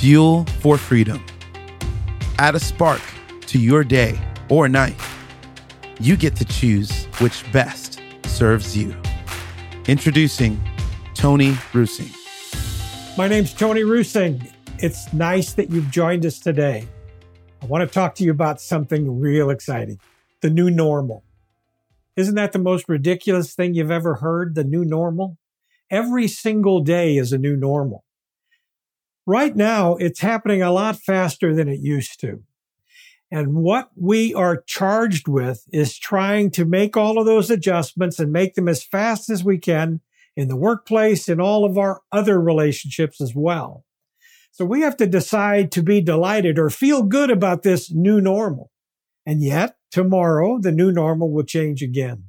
Fuel for freedom. Add a spark to your day or night. You get to choose which best serves you. Introducing Tony Rusing. My name's Tony Rusing. It's nice that you've joined us today. I want to talk to you about something real exciting the new normal. Isn't that the most ridiculous thing you've ever heard? The new normal? Every single day is a new normal. Right now, it's happening a lot faster than it used to. And what we are charged with is trying to make all of those adjustments and make them as fast as we can in the workplace and all of our other relationships as well. So we have to decide to be delighted or feel good about this new normal. And yet tomorrow, the new normal will change again.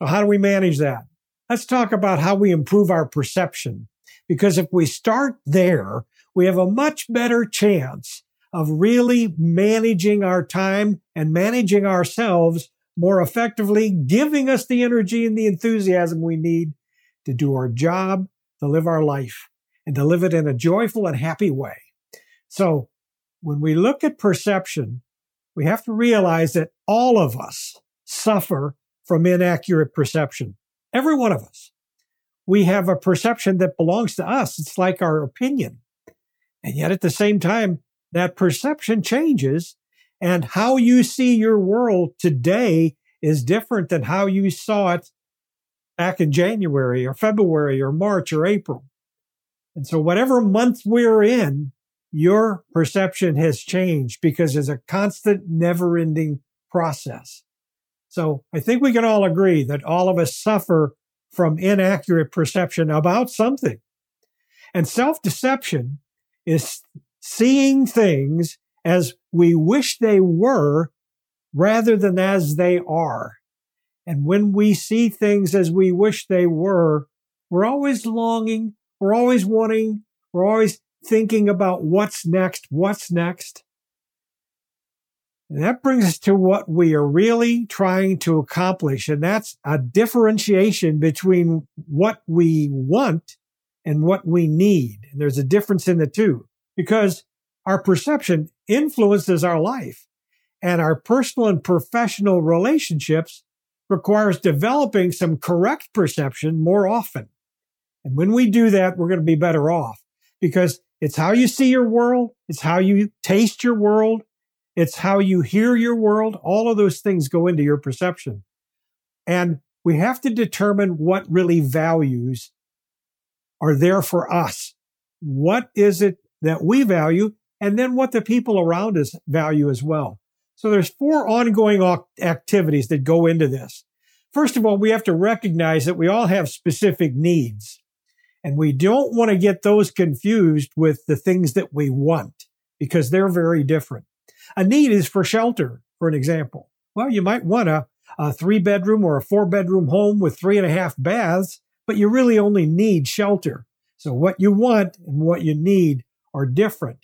So how do we manage that? Let's talk about how we improve our perception because if we start there, we have a much better chance of really managing our time and managing ourselves more effectively, giving us the energy and the enthusiasm we need to do our job, to live our life, and to live it in a joyful and happy way. So when we look at perception, we have to realize that all of us suffer from inaccurate perception. Every one of us we have a perception that belongs to us. It's like our opinion. And yet at the same time, that perception changes and how you see your world today is different than how you saw it back in January or February or March or April. And so whatever month we're in, your perception has changed because it's a constant, never ending process. So I think we can all agree that all of us suffer from inaccurate perception about something. And self deception is seeing things as we wish they were rather than as they are. And when we see things as we wish they were, we're always longing, we're always wanting, we're always thinking about what's next, what's next. And that brings us to what we are really trying to accomplish. And that's a differentiation between what we want and what we need. And there's a difference in the two because our perception influences our life and our personal and professional relationships requires developing some correct perception more often. And when we do that, we're going to be better off because it's how you see your world. It's how you taste your world. It's how you hear your world. All of those things go into your perception. And we have to determine what really values are there for us. What is it that we value? And then what the people around us value as well. So there's four ongoing activities that go into this. First of all, we have to recognize that we all have specific needs and we don't want to get those confused with the things that we want because they're very different. A need is for shelter, for an example. Well, you might want a, a three bedroom or a four bedroom home with three and a half baths, but you really only need shelter. So what you want and what you need are different.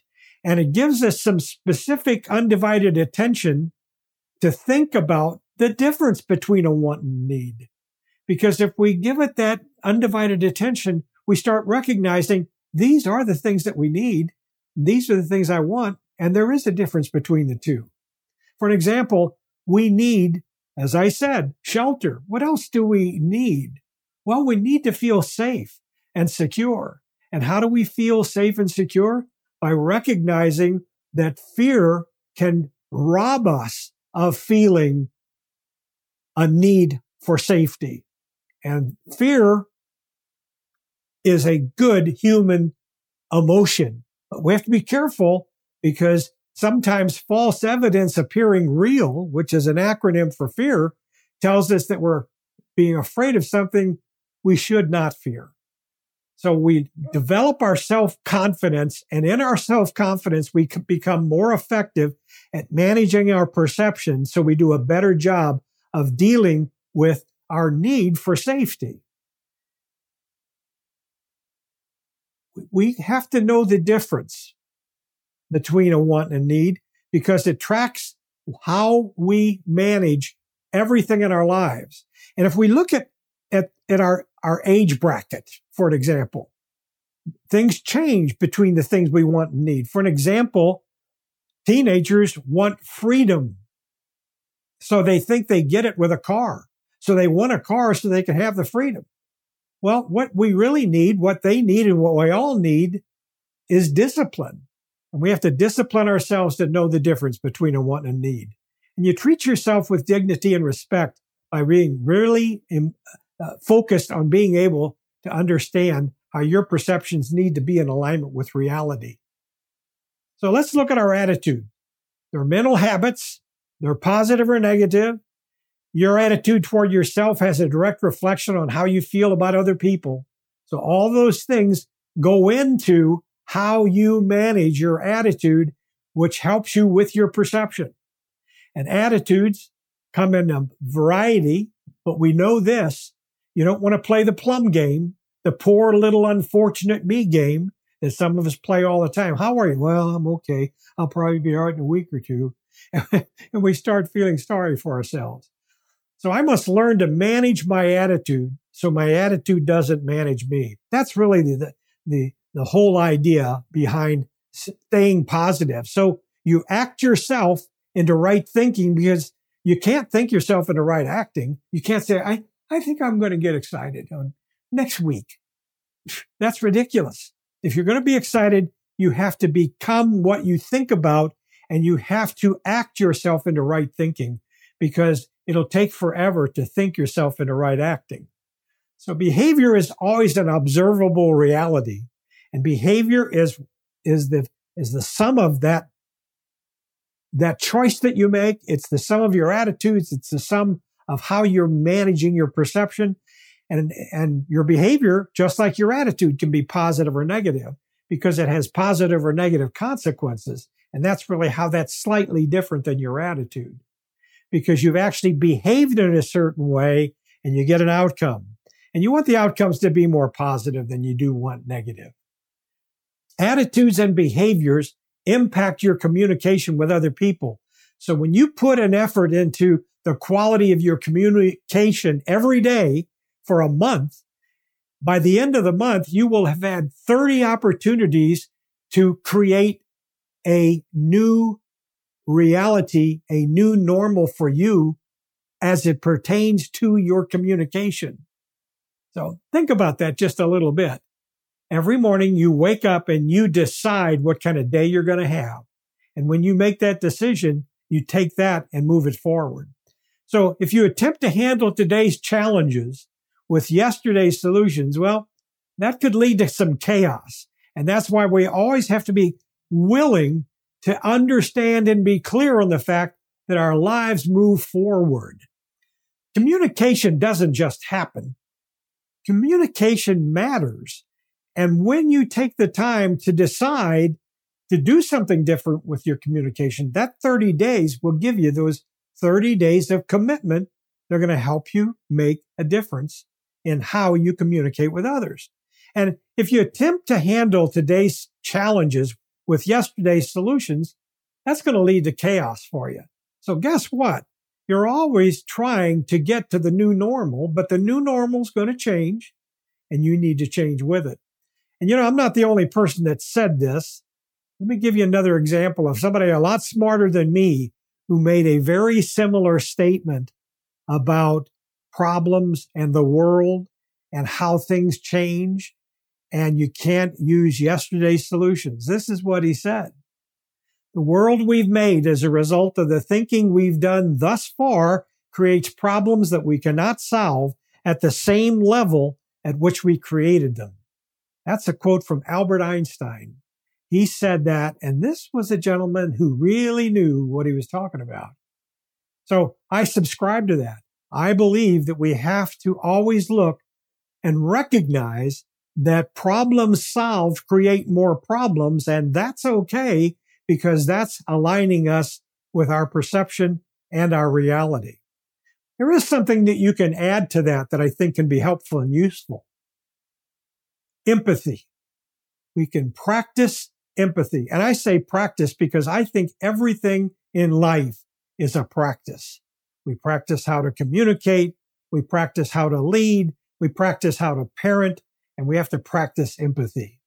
And it gives us some specific undivided attention to think about the difference between a want and need. Because if we give it that undivided attention, we start recognizing these are the things that we need. These are the things I want. And there is a difference between the two. For an example, we need, as I said, shelter. What else do we need? Well, we need to feel safe and secure. And how do we feel safe and secure? By recognizing that fear can rob us of feeling a need for safety. And fear is a good human emotion. But we have to be careful because sometimes false evidence appearing real, which is an acronym for fear, tells us that we're being afraid of something we should not fear. So we develop our self confidence and in our self confidence, we become more effective at managing our perception. So we do a better job of dealing with our need for safety. We have to know the difference between a want and a need because it tracks how we manage everything in our lives. And if we look at, at, at our, our age bracket, for an example, things change between the things we want and need. For an example, teenagers want freedom. So they think they get it with a car. So they want a car so they can have the freedom. Well, what we really need, what they need and what we all need is discipline. And we have to discipline ourselves to know the difference between a want and a need. And you treat yourself with dignity and respect by being really uh, focused on being able to understand how your perceptions need to be in alignment with reality. So let's look at our attitude. They're mental habits. They're positive or negative. Your attitude toward yourself has a direct reflection on how you feel about other people. So all those things go into how you manage your attitude, which helps you with your perception. And attitudes come in a variety, but we know this. You don't want to play the plum game, the poor little unfortunate me game that some of us play all the time. How are you? Well, I'm okay. I'll probably be all right in a week or two. and we start feeling sorry for ourselves. So I must learn to manage my attitude so my attitude doesn't manage me. That's really the, the, the whole idea behind staying positive. So you act yourself into right thinking because you can't think yourself into right acting. You can't say, I, I think I'm going to get excited on next week. That's ridiculous. If you're going to be excited, you have to become what you think about and you have to act yourself into right thinking because it'll take forever to think yourself into right acting. So behavior is always an observable reality and behavior is, is the, is the sum of that, that choice that you make. It's the sum of your attitudes. It's the sum of how you're managing your perception and, and your behavior, just like your attitude can be positive or negative because it has positive or negative consequences. And that's really how that's slightly different than your attitude because you've actually behaved in a certain way and you get an outcome. And you want the outcomes to be more positive than you do want negative. Attitudes and behaviors impact your communication with other people. So when you put an effort into the quality of your communication every day for a month, by the end of the month, you will have had 30 opportunities to create a new reality, a new normal for you as it pertains to your communication. So think about that just a little bit. Every morning you wake up and you decide what kind of day you're going to have. And when you make that decision, you take that and move it forward. So if you attempt to handle today's challenges with yesterday's solutions, well, that could lead to some chaos. And that's why we always have to be willing to understand and be clear on the fact that our lives move forward. Communication doesn't just happen. Communication matters. And when you take the time to decide to do something different with your communication, that 30 days will give you those 30 days of commitment. They're going to help you make a difference in how you communicate with others. And if you attempt to handle today's challenges with yesterday's solutions, that's going to lead to chaos for you. So guess what? You're always trying to get to the new normal, but the new normal is going to change and you need to change with it. And you know, I'm not the only person that said this. Let me give you another example of somebody a lot smarter than me who made a very similar statement about problems and the world and how things change. And you can't use yesterday's solutions. This is what he said. The world we've made as a result of the thinking we've done thus far creates problems that we cannot solve at the same level at which we created them. That's a quote from Albert Einstein. He said that, and this was a gentleman who really knew what he was talking about. So I subscribe to that. I believe that we have to always look and recognize that problems solved create more problems, and that's okay because that's aligning us with our perception and our reality. There is something that you can add to that that I think can be helpful and useful empathy. We can practice empathy. And I say practice because I think everything in life is a practice. We practice how to communicate. We practice how to lead. We practice how to parent and we have to practice empathy.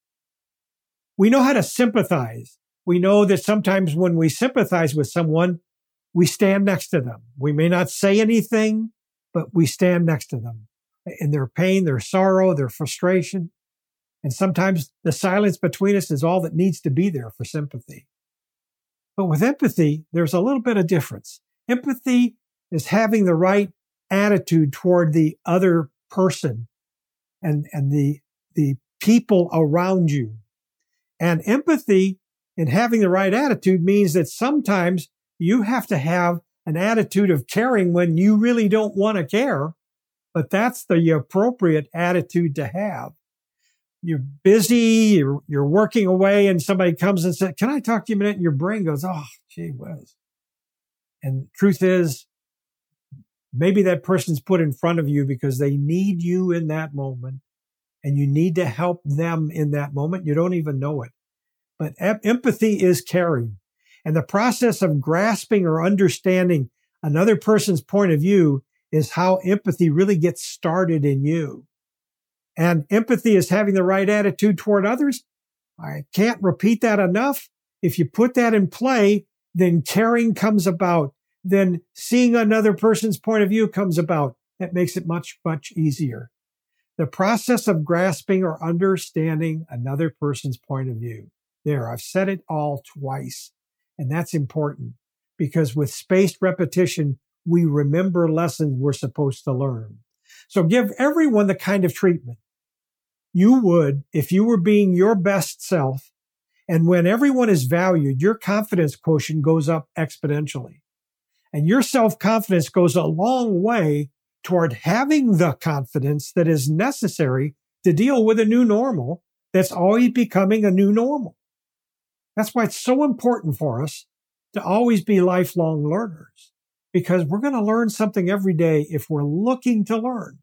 We know how to sympathize. We know that sometimes when we sympathize with someone, we stand next to them. We may not say anything, but we stand next to them in their pain, their sorrow, their frustration. And sometimes the silence between us is all that needs to be there for sympathy. But with empathy, there's a little bit of difference. Empathy is having the right attitude toward the other person and, and the, the people around you. And empathy and having the right attitude means that sometimes you have to have an attitude of caring when you really don't want to care, but that's the appropriate attitude to have. You're busy, you're, you're working away and somebody comes and says, can I talk to you a minute? And your brain goes, Oh, gee whiz. And truth is, maybe that person's put in front of you because they need you in that moment and you need to help them in that moment. You don't even know it. But empathy is caring. And the process of grasping or understanding another person's point of view is how empathy really gets started in you. And empathy is having the right attitude toward others. I can't repeat that enough. If you put that in play, then caring comes about. Then seeing another person's point of view comes about. That makes it much, much easier. The process of grasping or understanding another person's point of view. There, I've said it all twice. And that's important because with spaced repetition, we remember lessons we're supposed to learn. So give everyone the kind of treatment you would if you were being your best self. And when everyone is valued, your confidence quotient goes up exponentially. And your self confidence goes a long way toward having the confidence that is necessary to deal with a new normal that's always becoming a new normal. That's why it's so important for us to always be lifelong learners because we're going to learn something every day if we're looking to learn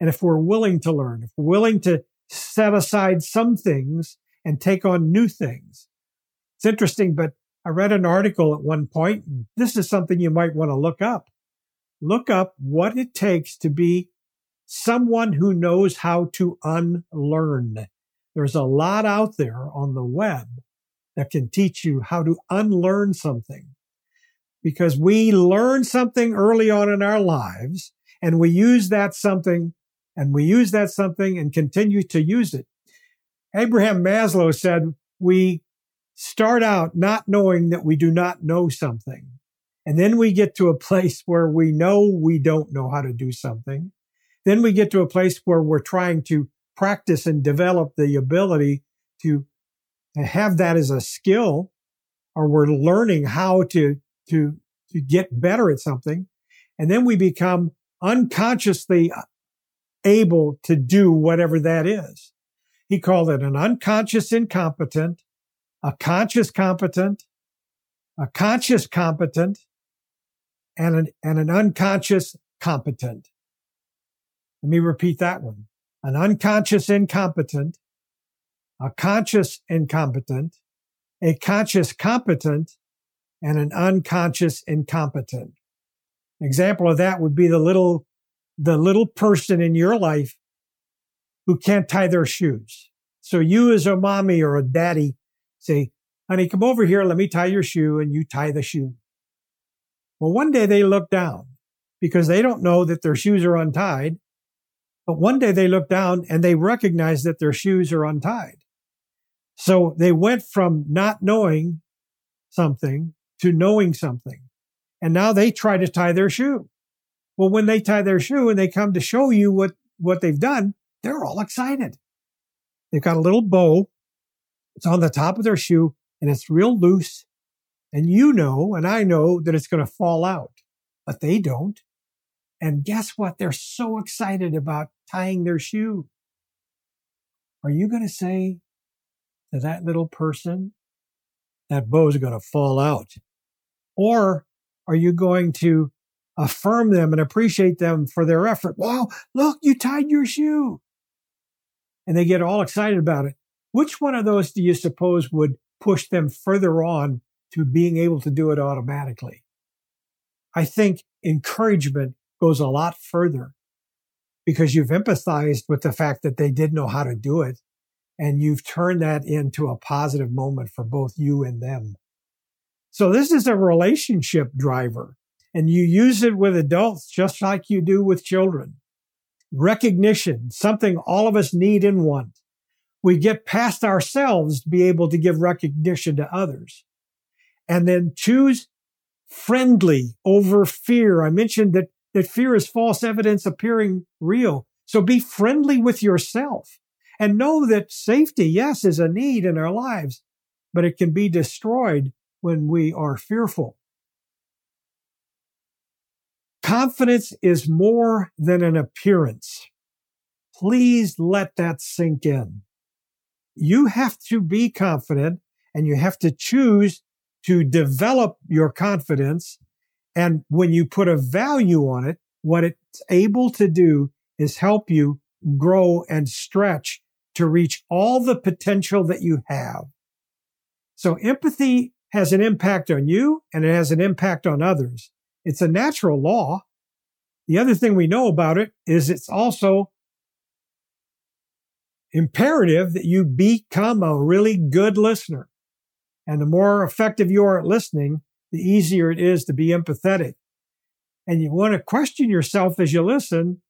and if we're willing to learn, if we're willing to set aside some things and take on new things. It's interesting, but I read an article at one point, this is something you might want to look up. Look up what it takes to be someone who knows how to unlearn. There's a lot out there on the web that can teach you how to unlearn something. Because we learn something early on in our lives and we use that something and we use that something and continue to use it. Abraham Maslow said, we start out not knowing that we do not know something. And then we get to a place where we know we don't know how to do something. Then we get to a place where we're trying to practice and develop the ability to have that as a skill or we're learning how to, to, to get better at something. And then we become unconsciously able to do whatever that is. He called it an unconscious incompetent, a conscious competent, a conscious competent, and an, and an unconscious competent. Let me repeat that one. An unconscious incompetent, a conscious incompetent, a conscious competent, and an unconscious incompetent. An example of that would be the little, the little person in your life who can't tie their shoes. So you as a mommy or a daddy say, honey, come over here. Let me tie your shoe and you tie the shoe. Well, one day they look down because they don't know that their shoes are untied. But one day they look down and they recognize that their shoes are untied. So they went from not knowing something to knowing something. And now they try to tie their shoe. Well, when they tie their shoe and they come to show you what, what they've done, they're all excited. They've got a little bow. It's on the top of their shoe and it's real loose. And you know, and I know that it's going to fall out, but they don't. And guess what? They're so excited about tying their shoe. Are you going to say, to that little person, that bow is going to fall out? Or are you going to affirm them and appreciate them for their effort? Wow, look, you tied your shoe. And they get all excited about it. Which one of those do you suppose would push them further on to being able to do it automatically? I think encouragement goes a lot further because you've empathized with the fact that they did know how to do it and you've turned that into a positive moment for both you and them. So this is a relationship driver and you use it with adults just like you do with children. Recognition, something all of us need and want. We get past ourselves to be able to give recognition to others. And then choose friendly over fear. I mentioned that, that fear is false evidence appearing real. So be friendly with yourself and know that safety, yes, is a need in our lives, but it can be destroyed when we are fearful. Confidence is more than an appearance. Please let that sink in. You have to be confident and you have to choose to develop your confidence. And when you put a value on it, what it's able to do is help you grow and stretch to reach all the potential that you have. So empathy has an impact on you and it has an impact on others. It's a natural law. The other thing we know about it is it's also imperative that you become a really good listener. And the more effective you are at listening, the easier it is to be empathetic. And you want to question yourself as you listen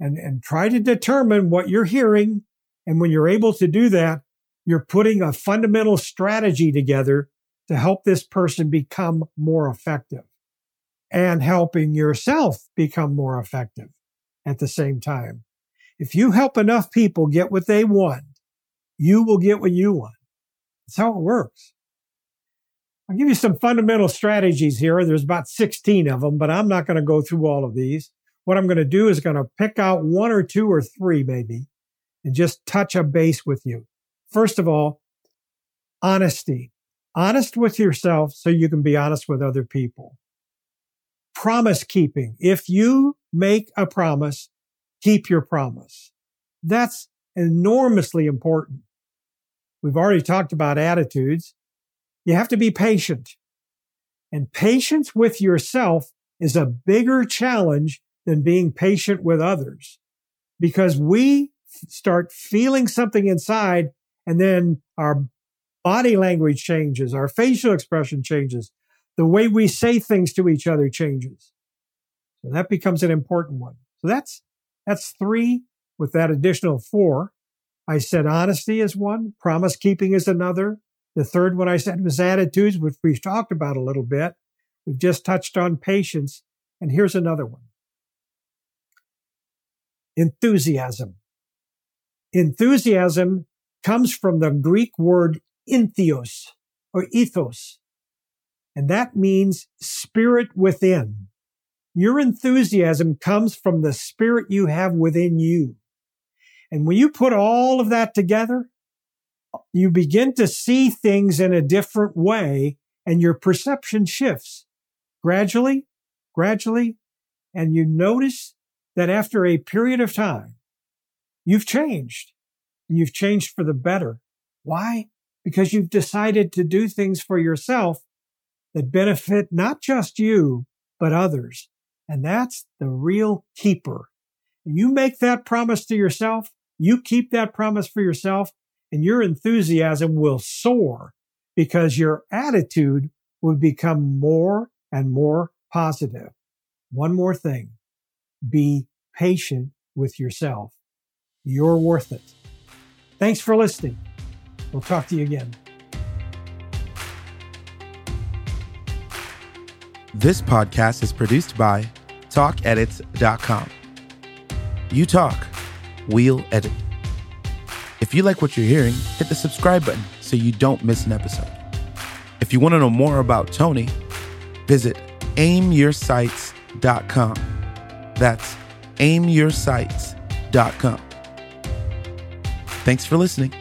and, and try to determine what you're hearing. And when you're able to do that, you're putting a fundamental strategy together to help this person become more effective and helping yourself become more effective at the same time. If you help enough people get what they want, you will get what you want. That's how it works. I'll give you some fundamental strategies here. There's about 16 of them, but I'm not going to go through all of these. What I'm going to do is going to pick out one or two or three maybe and just touch a base with you. First of all, honesty. Honest with yourself so you can be honest with other people promise keeping. If you make a promise, keep your promise. That's enormously important. We've already talked about attitudes. You have to be patient. And patience with yourself is a bigger challenge than being patient with others because we start feeling something inside and then our body language changes, our facial expression changes, the way we say things to each other changes. So that becomes an important one. So that's, that's three with that additional four. I said honesty is one, promise keeping is another. The third one I said was attitudes, which we've talked about a little bit. We've just touched on patience. And here's another one. Enthusiasm. Enthusiasm comes from the Greek word entheos or ethos, and that means spirit within. Your enthusiasm comes from the spirit you have within you. And when you put all of that together, you begin to see things in a different way and your perception shifts gradually, gradually. And you notice that after a period of time, you've changed and you've changed for the better. Why? Because you've decided to do things for yourself that benefit not just you, but others. And that's the real keeper. You make that promise to yourself, you keep that promise for yourself, and your enthusiasm will soar because your attitude will become more and more positive. One more thing. Be patient with yourself. You're worth it. Thanks for listening. We'll talk to you again. This podcast is produced by TalkEdits.com. You talk, we'll edit. If you like what you're hearing, hit the subscribe button so you don't miss an episode. If you want to know more about Tony, visit aimyoursights.com. That's aimyoursights.com. Thanks for listening.